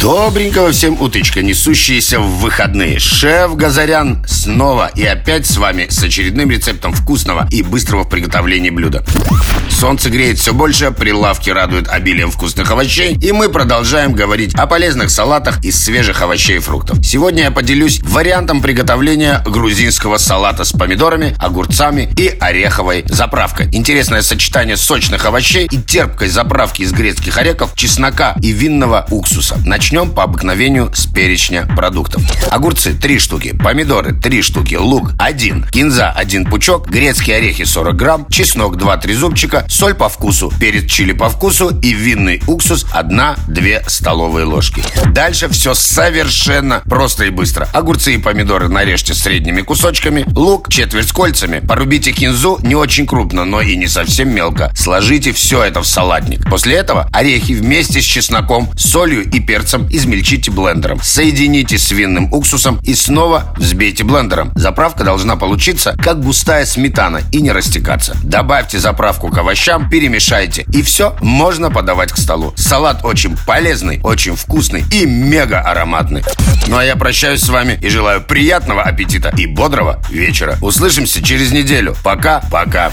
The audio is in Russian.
Добренького всем утычка, несущиеся в выходные. Шеф Газарян снова и опять с вами с очередным рецептом вкусного и быстрого в приготовлении блюда. Солнце греет все больше, прилавки радуют обилием вкусных овощей, и мы продолжаем говорить о полезных салатах из свежих овощей и фруктов. Сегодня я поделюсь вариантом приготовления грузинского салата с помидорами, огурцами и ореховой заправкой. Интересное сочетание сочных овощей и терпкой заправки из грецких орехов, чеснока и винного уксуса. Начнем по обыкновению с перечня продуктов. Огурцы 3 штуки, помидоры 3 штуки, лук 1, кинза 1 пучок, грецкие орехи 40 грамм, чеснок 2-3 зубчика, соль по вкусу, перец чили по вкусу и винный уксус 1-2 столовые ложки. Дальше все совершенно просто и быстро. Огурцы и помидоры нарежьте средними кусочками, лук четверть кольцами, порубите кинзу не очень крупно, но и не совсем мелко. Сложите все это в салатник. После этого орехи вместе с чесноком, солью и перцем измельчите блендером. Соедините с винным уксусом и снова взбейте блендером. Заправка должна получиться как густая сметана и не растекаться. Добавьте заправку к овощам, перемешайте. И все, можно подавать к столу. Салат очень полезный, очень вкусный и мега ароматный. Ну а я прощаюсь с вами и желаю приятного аппетита и бодрого вечера. Услышимся через неделю. Пока-пока.